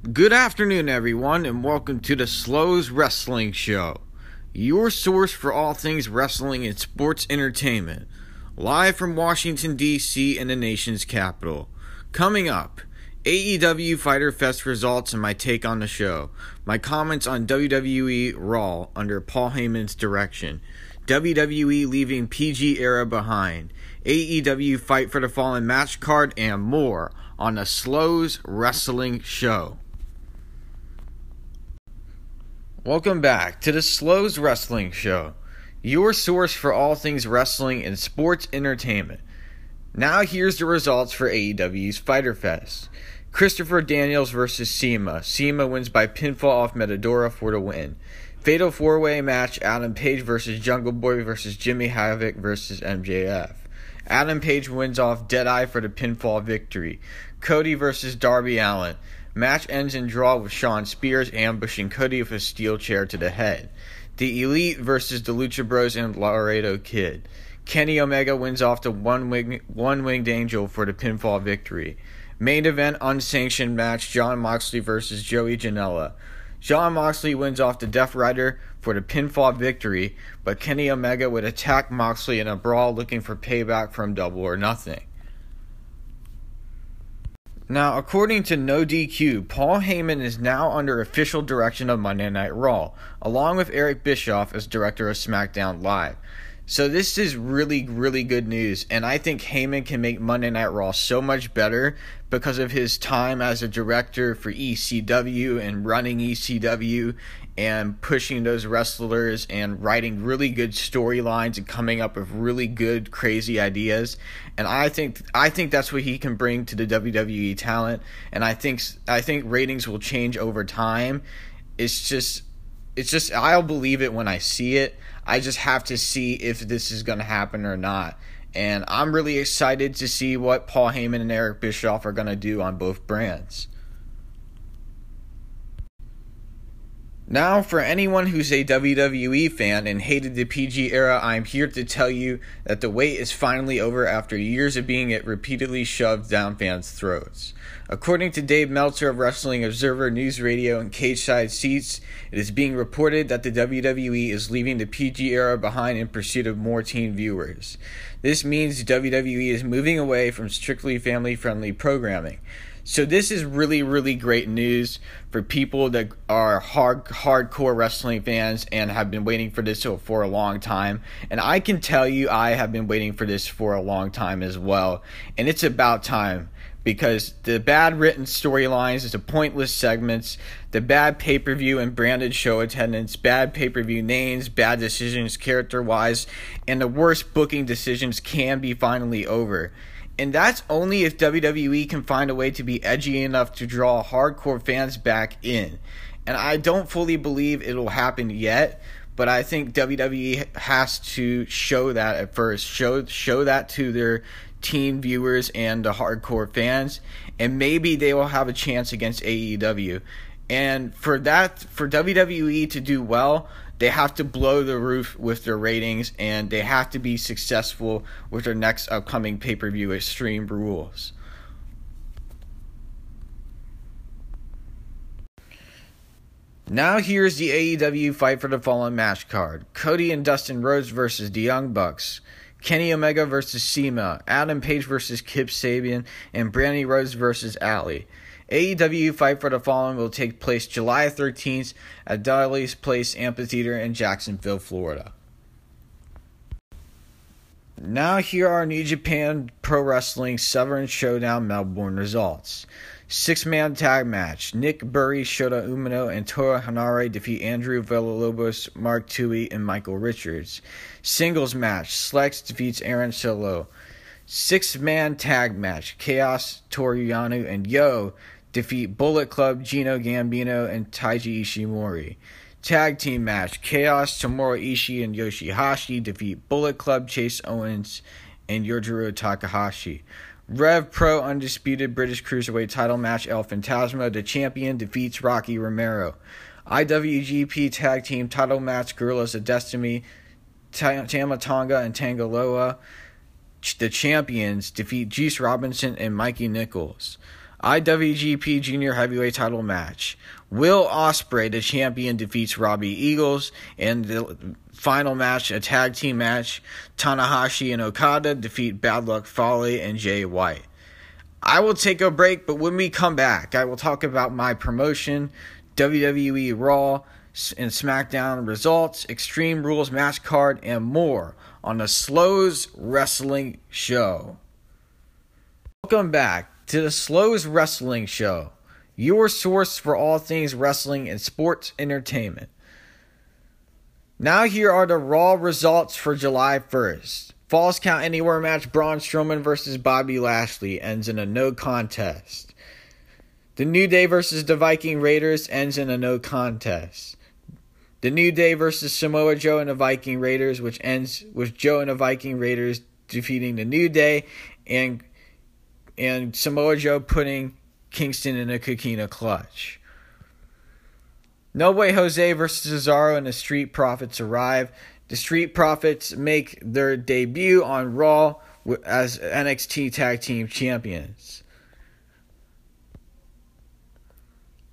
Good afternoon, everyone, and welcome to the Slows Wrestling Show, your source for all things wrestling and sports entertainment. Live from Washington, D.C., and the nation's capital. Coming up, AEW Fighter Fest results and my take on the show, my comments on WWE Raw under Paul Heyman's direction, WWE leaving PG era behind, AEW Fight for the Fallen match card, and more on the Slows Wrestling Show. Welcome back to the Slows Wrestling Show, your source for all things wrestling and sports entertainment. Now, here's the results for AEW's Fighter Fest. Christopher Daniels versus CIMA. CIMA wins by pinfall off Meteora for the win. Fatal four way match Adam Page versus Jungle Boy versus Jimmy Havoc versus MJF. Adam Page wins off Deadeye for the pinfall victory. Cody versus Darby Allin. Match ends in draw with Shawn Spears ambushing Cody with a steel chair to the head. The Elite versus the Lucha Bros and Laredo Kid. Kenny Omega wins off the one one winged angel for the pinfall victory. Main event unsanctioned match Jon Moxley versus Joey Janela. Jon Moxley wins off the Death Rider for the pinfall victory, but Kenny Omega would attack Moxley in a brawl looking for payback from Double or Nothing. Now, according to No DQ, Paul Heyman is now under official direction of Monday Night Raw, along with Eric Bischoff as director of SmackDown Live. So this is really, really good news, and I think Heyman can make Monday Night Raw so much better because of his time as a director for ECW and running ECW and pushing those wrestlers and writing really good storylines and coming up with really good crazy ideas. And I think I think that's what he can bring to the WWE talent and I think I think ratings will change over time. It's just it's just I'll believe it when I see it. I just have to see if this is going to happen or not. And I'm really excited to see what Paul Heyman and Eric Bischoff are going to do on both brands Now, for anyone who's a WWE fan and hated the PG era, I'm here to tell you that the wait is finally over after years of being it repeatedly shoved down fans' throats. According to Dave Meltzer of Wrestling Observer News Radio and Cage Side Seats, it is being reported that the WWE is leaving the PG era behind in pursuit of more teen viewers. This means WWE is moving away from strictly family friendly programming. So this is really really great news for people that are hard hardcore wrestling fans and have been waiting for this for a long time. And I can tell you I have been waiting for this for a long time as well. And it's about time because the bad written storylines, the pointless segments, the bad pay per view and branded show attendance, bad pay per view names, bad decisions character wise, and the worst booking decisions can be finally over. And that's only if WWE can find a way to be edgy enough to draw hardcore fans back in. And I don't fully believe it'll happen yet, but I think WWE has to show that at first. Show show that to their teen viewers and the hardcore fans, and maybe they will have a chance against AEW. And for that, for WWE to do well, they have to blow the roof with their ratings and they have to be successful with their next upcoming pay per view Extreme Rules. Now here's the AEW Fight for the Fallen match card Cody and Dustin Rhodes versus the Young Bucks. Kenny Omega versus CIMA, Adam Page versus Kip Sabian, and Brandi Rhodes versus Allie. AEW Fight for the Fallen will take place July 13th at Daily's Place Amphitheater in Jacksonville, Florida. Now, here are New Japan Pro Wrestling Southern Showdown Melbourne results. Six man tag match. Nick Burry, Shota Umino, and Toa Henare defeat Andrew Villalobos, Mark Tui, and Michael Richards. Singles match. Slex defeats Aaron Solo. Six man tag match. Chaos, Toru Yano, and Yo defeat Bullet Club, Gino Gambino, and Taiji Ishimori. Tag team match Chaos, Tomohiro Ishii, and Yoshihashi defeat Bullet Club, Chase Owens, and Yujiro Takahashi. Rev Pro Undisputed British Cruiserweight title match El Fantasma, the champion, defeats Rocky Romero. IWGP Tag Team title match Guerrillas of Destiny, Tama Tonga and Tanga Loa. The champions defeat Juice Robinson and Mikey Nicholls. IWGP Junior Heavyweight Title match. Will Ospreay, the champion, defeats Robbie Eagles, and the final match, a tag team match, Tanahashi and Okada defeat Bad Luck Fale and Jay White. I will take a break, but when we come back, I will talk about my promotion, WWE Raw and SmackDown results, Extreme Rules match card, and more on the Slows Wrestling Show. Welcome back to the Slows Wrestling Show, your source for all things wrestling and sports entertainment. Now, here are the Raw results for July 1st. Falls Count Anywhere match Braun Strowman versus Bobby Lashley ends in a no contest. The New Day versus the Viking Raiders ends in a no contest. The New Day versus Samoa Joe and the Viking Raiders, which ends with Joe and the Viking Raiders defeating the New Day and and Samoa Joe putting Kingston in a Coquina clutch. No Way Jose versus Cesaro and the Street Profits arrive. The Street Profits make their debut on Raw as NXT Tag Team Champions.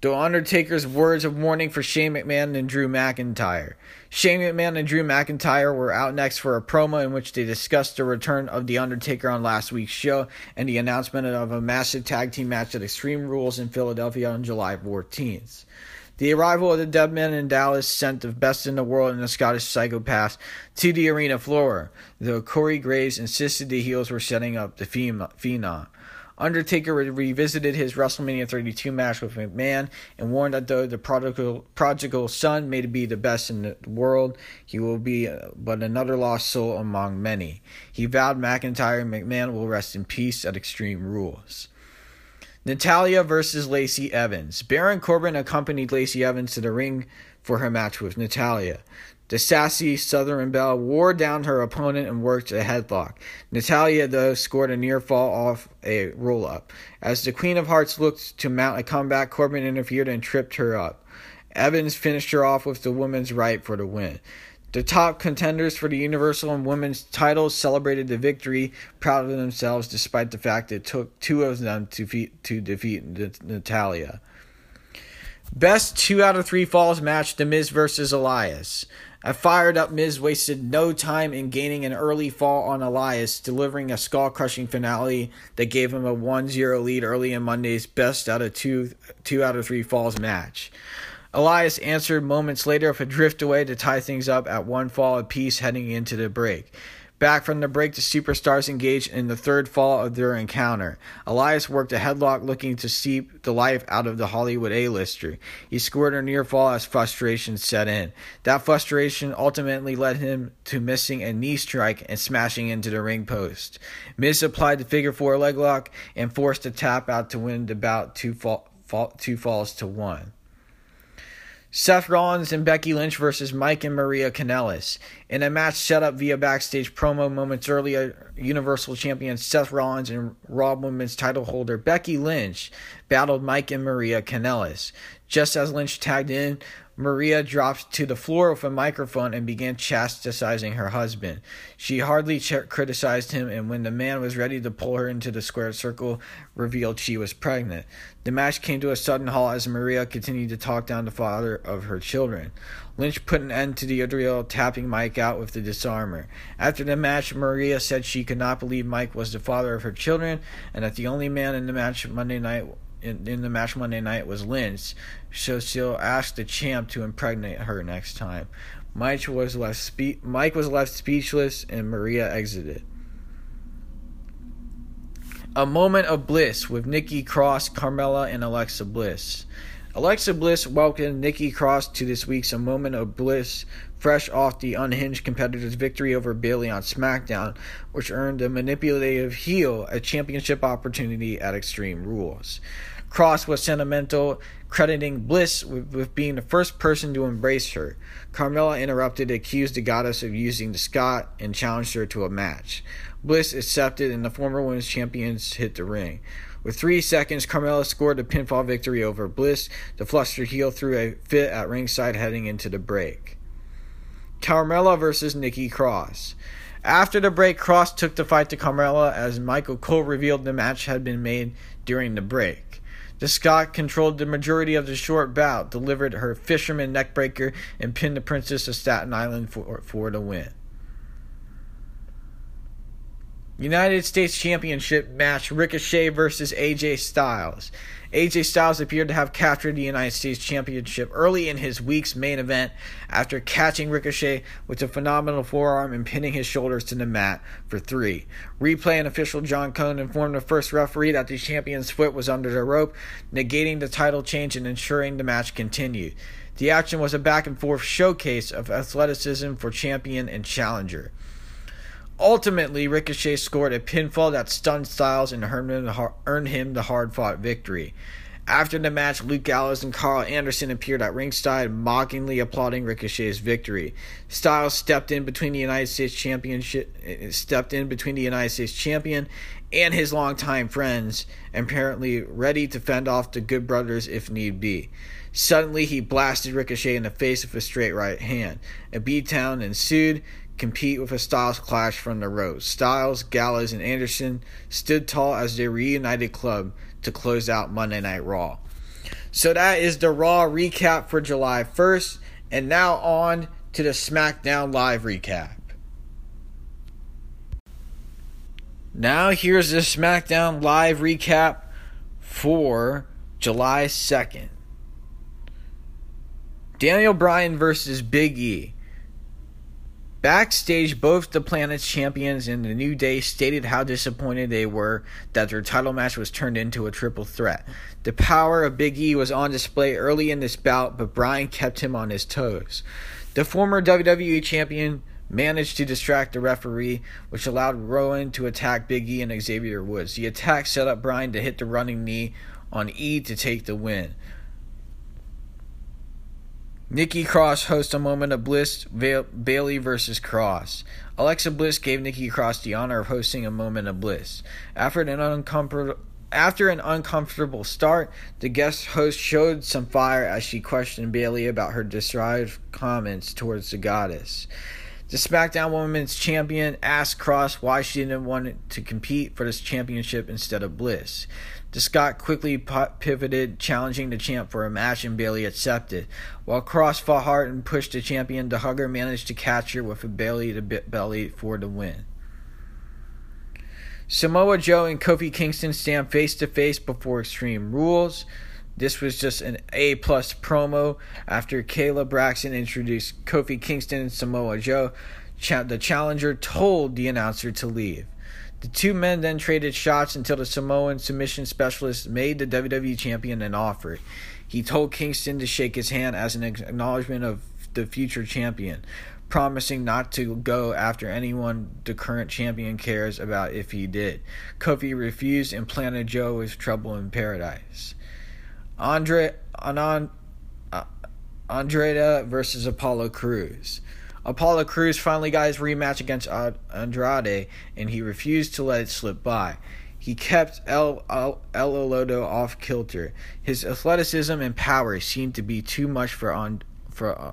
The Undertaker's words of warning for Shane McMahon and Drew McIntyre. Shane McMahon and Drew McIntyre were out next for a promo in which they discussed the return of The Undertaker on last week's show and the announcement of a massive tag team match at Extreme Rules in Philadelphia on July 14th. The arrival of the Deadmen in Dallas sent the best in the world and the Scottish psychopaths to the arena floor, though Corey Graves insisted the heels were setting up the Phenom. Undertaker revisited his WrestleMania 32 match with McMahon and warned that though the prodigal, prodigal son may be the best in the world, he will be uh, but another lost soul among many. He vowed McIntyre and McMahon will rest in peace at Extreme Rules. Natalya versus Lacey Evans. Baron Corbin accompanied Lacey Evans to the ring for her match with Natalya. The sassy Southern Belle wore down her opponent and worked a headlock. Natalya, though, scored a near fall off a roll up. As the Queen of Hearts looked to mount a comeback, Corbin interfered and tripped her up. Evans finished her off with the woman's right for the win. The top contenders for the Universal and Women's titles celebrated the victory, proud of themselves despite the fact it took two of them to to defeat Natalya. Best two out of three falls match The Miz versus Elias. A fired up Miz wasted no time in gaining an early fall on Elias, delivering a skull crushing finale that gave him a 1 0 lead early in Monday's best out of two, two out of three falls match. Elias answered moments later with a drift away to tie things up at one fall apiece heading into the break. Back from the break, the superstars engaged in the third fall of their encounter. Elias worked a headlock looking to seep the life out of the Hollywood A-lister. He scored a near fall as frustration set in. That frustration ultimately led him to missing a knee strike and smashing into the ring post. Miz applied the figure four leg lock and forced a tap out to win the bout two, fall, fall, two falls to one. Seth Rollins and Becky Lynch versus Mike and Maria Kanellis. In a match set up via backstage promo moments earlier, Universal Champion Seth Rollins and Raw Women's title holder Becky Lynch battled Mike and Maria Kanellis. Just as Lynch tagged in, Maria dropped to the floor with a microphone and began chastising her husband. She hardly ch- criticized him, and when the man was ready to pull her into the square circle, revealed she was pregnant. The match came to a sudden halt as Maria continued to talk down the father of her children. Lynch put an end to the ordeal, tapping Mike out with the disarmer. After the match, Maria said she could not believe Mike was the father of her children, and that the only man in the match Monday night in, in the match Monday night was Lynch, so she'll ask the champ to impregnate her next time. Mike was left spe- Mike was left speechless, and Maria exited. A moment of bliss with Nikki Cross, Carmella, and Alexa Bliss. Alexa Bliss welcomed Nikki Cross to this week's A Moment of Bliss, fresh off the unhinged competitor's victory over Bayley on SmackDown, which earned the manipulative heel a championship opportunity at Extreme Rules. Cross was sentimental, crediting Bliss with, with, being the first person to embrace her. Carmella interrupted, accused the goddess of using the Scot, and challenged her to a match. Bliss accepted, and the former women's champions hit the ring. With three seconds, Carmella scored a pinfall victory over Bliss. The flustered heel threw a fit at ringside heading into the break. Carmella versus Nikki Cross. After the break, Cross took the fight to Carmella as Michael Cole revealed the match had been made during the break. The Scot controlled the majority of the short bout, delivered her fisherman neckbreaker, and pinned the Princess of Staten Island for, for the win. United States Championship match Ricochet versus AJ Styles. AJ Styles appeared to have captured the United States Championship early in his week's main event after catching Ricochet with a phenomenal forearm and pinning his shoulders to the mat for three. Replay and official John Cone informed the first referee that the champion's foot was under the rope, negating the title change and ensuring the match continued. The action was a back and forth showcase of athleticism for champion and challenger. Ultimately, Ricochet scored a pinfall that stunned Styles and earned him the hard fought victory. After the match, Luke Gallows and Karl Anderson appeared at ringside, mockingly applauding Ricochet's victory. Styles stepped in between the United States Championship, eh, stepped in between the United States champion and his longtime friends, apparently ready to fend off the Good Brothers if need be. Suddenly, he blasted Ricochet in the face with a straight right hand. A beatdown ensued compete with a Styles clash from the road. Styles, Gallows, and Anderson stood tall as they reunited club to close out Monday Night Raw. So that is the Raw recap for July 1st, and now on to the SmackDown Live recap. Now here's the SmackDown Live recap for July 2nd. Daniel Bryan versus Big E. Backstage, both the Planet's champions and the New Day stated how disappointed they were that their title match was turned into a triple threat. The power of Big E was on display early in this bout, but Bryan kept him on his toes. The former WWE champion managed to distract the referee, which allowed Rowan to attack Big E and Xavier Woods. The attack set up Bryan to hit the running knee on E to take the win. Nikki Cross hosts a moment of bliss. Bayley versus Cross. Alexa Bliss gave Nikki Cross the honor of hosting a moment of bliss. After an uncomfortable after an uncomfortable start, the guest host showed some fire as she questioned Bayley about her derisive comments towards the goddess. The SmackDown Women's Champion asked Cross why she didn't want to compete for this championship instead of Bliss. The Scot quickly pivoted, challenging the champ for a match, and Bayley accepted. While Cross fought hard and pushed the champion, the hugger managed to catch her with a belly to belly for the win. Samoa Joe and Kofi Kingston stand face to face before Extreme Rules. This was just an A plus promo after Kayla Braxton introduced Kofi Kingston and Samoa Joe. the challenger told the announcer to leave. The two men then traded shots until the Samoan submission specialist made the WWE champion an offer. He told Kingston to shake his hand as an acknowledgement of the future champion, promising not to go after anyone the current champion cares about if he did. Kofi refused and planted Joe with trouble in paradise. Andre Anon, uh, versus Apollo Crews. Apollo Crews finally got his rematch against Andrade, and he refused to let it slip by. He kept El, El, El Idolo off kilter. His athleticism and power seemed to be too much for on, for uh,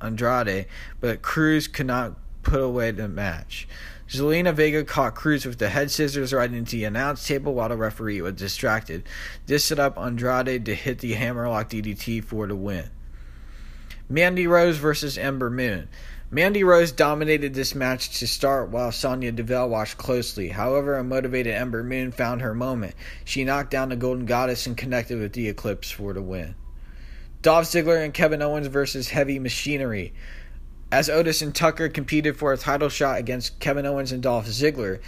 Andrade, but Crews could not put away the match. Zelina Vega caught Crews with the head scissors right into the announce table while the referee was distracted. This set up Andrade to hit the hammerlock DDT for the win. Mandy Rose versus Ember Moon. Mandy Rose dominated this match to start while Sonya Deville watched closely. However, a motivated Ember Moon found her moment. She knocked down the Golden Goddess and connected with the Eclipse for the win. Dolph Ziggler and Kevin Owens versus Heavy Machinery. As Otis and Tucker competed for a title shot against Kevin Owens and Dolph Ziggler,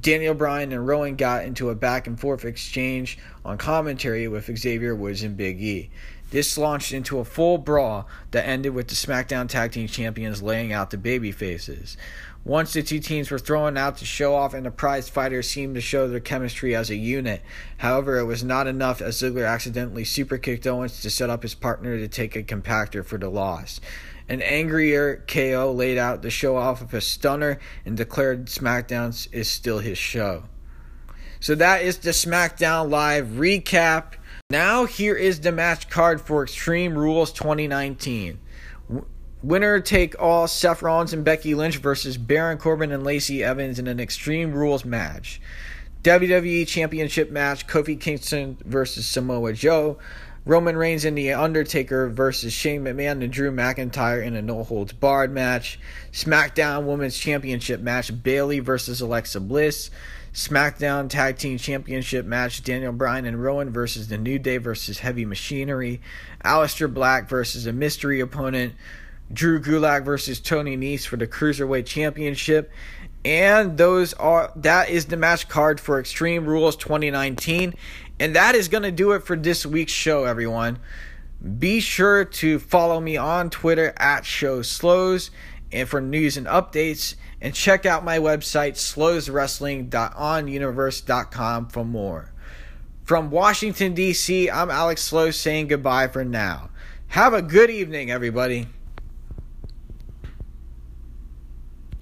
Daniel Bryan and Rowan got into a back and forth exchange on commentary with Xavier Woods and Big E. This launched into a full brawl that ended with the SmackDown Tag Team Champions laying out the baby faces. Once the two teams were thrown out to show off, and the prize fighters seemed to show their chemistry as a unit. However, it was not enough as Ziggler accidentally superkicked Owens to set up his partner to take a compactor for the loss. An angrier KO laid out the show off of a stunner and declared SmackDown is still his show. So that is the SmackDown Live recap. Now, here is the match card for Extreme Rules 2019. winner take all Seth Rollins and Becky Lynch versus Baron Corbin and Lacey Evans in an Extreme Rules match. WWE Championship match Kofi Kingston versus Samoa Joe. Roman Reigns and The Undertaker versus Shane McMahon and Drew McIntyre in a no holds barred match. SmackDown Women's Championship match Bayley versus Alexa Bliss. SmackDown Tag Team Championship match Daniel Bryan and Rowan versus The New Day versus Heavy Machinery. Aleister Black versus a mystery opponent. Drew Gulak versus Tony Nese for the Cruiserweight Championship. And those are that is the match card for Extreme Rules 2019. And that is going to do it for this week's show, everyone. Be sure to follow me on Twitter at Show Slows and for news and updates. And check out my website, slowswrestling.onuniverse.com for more. From Washington, D.C., I'm Alex Slow saying goodbye for now. Have a good evening, everybody.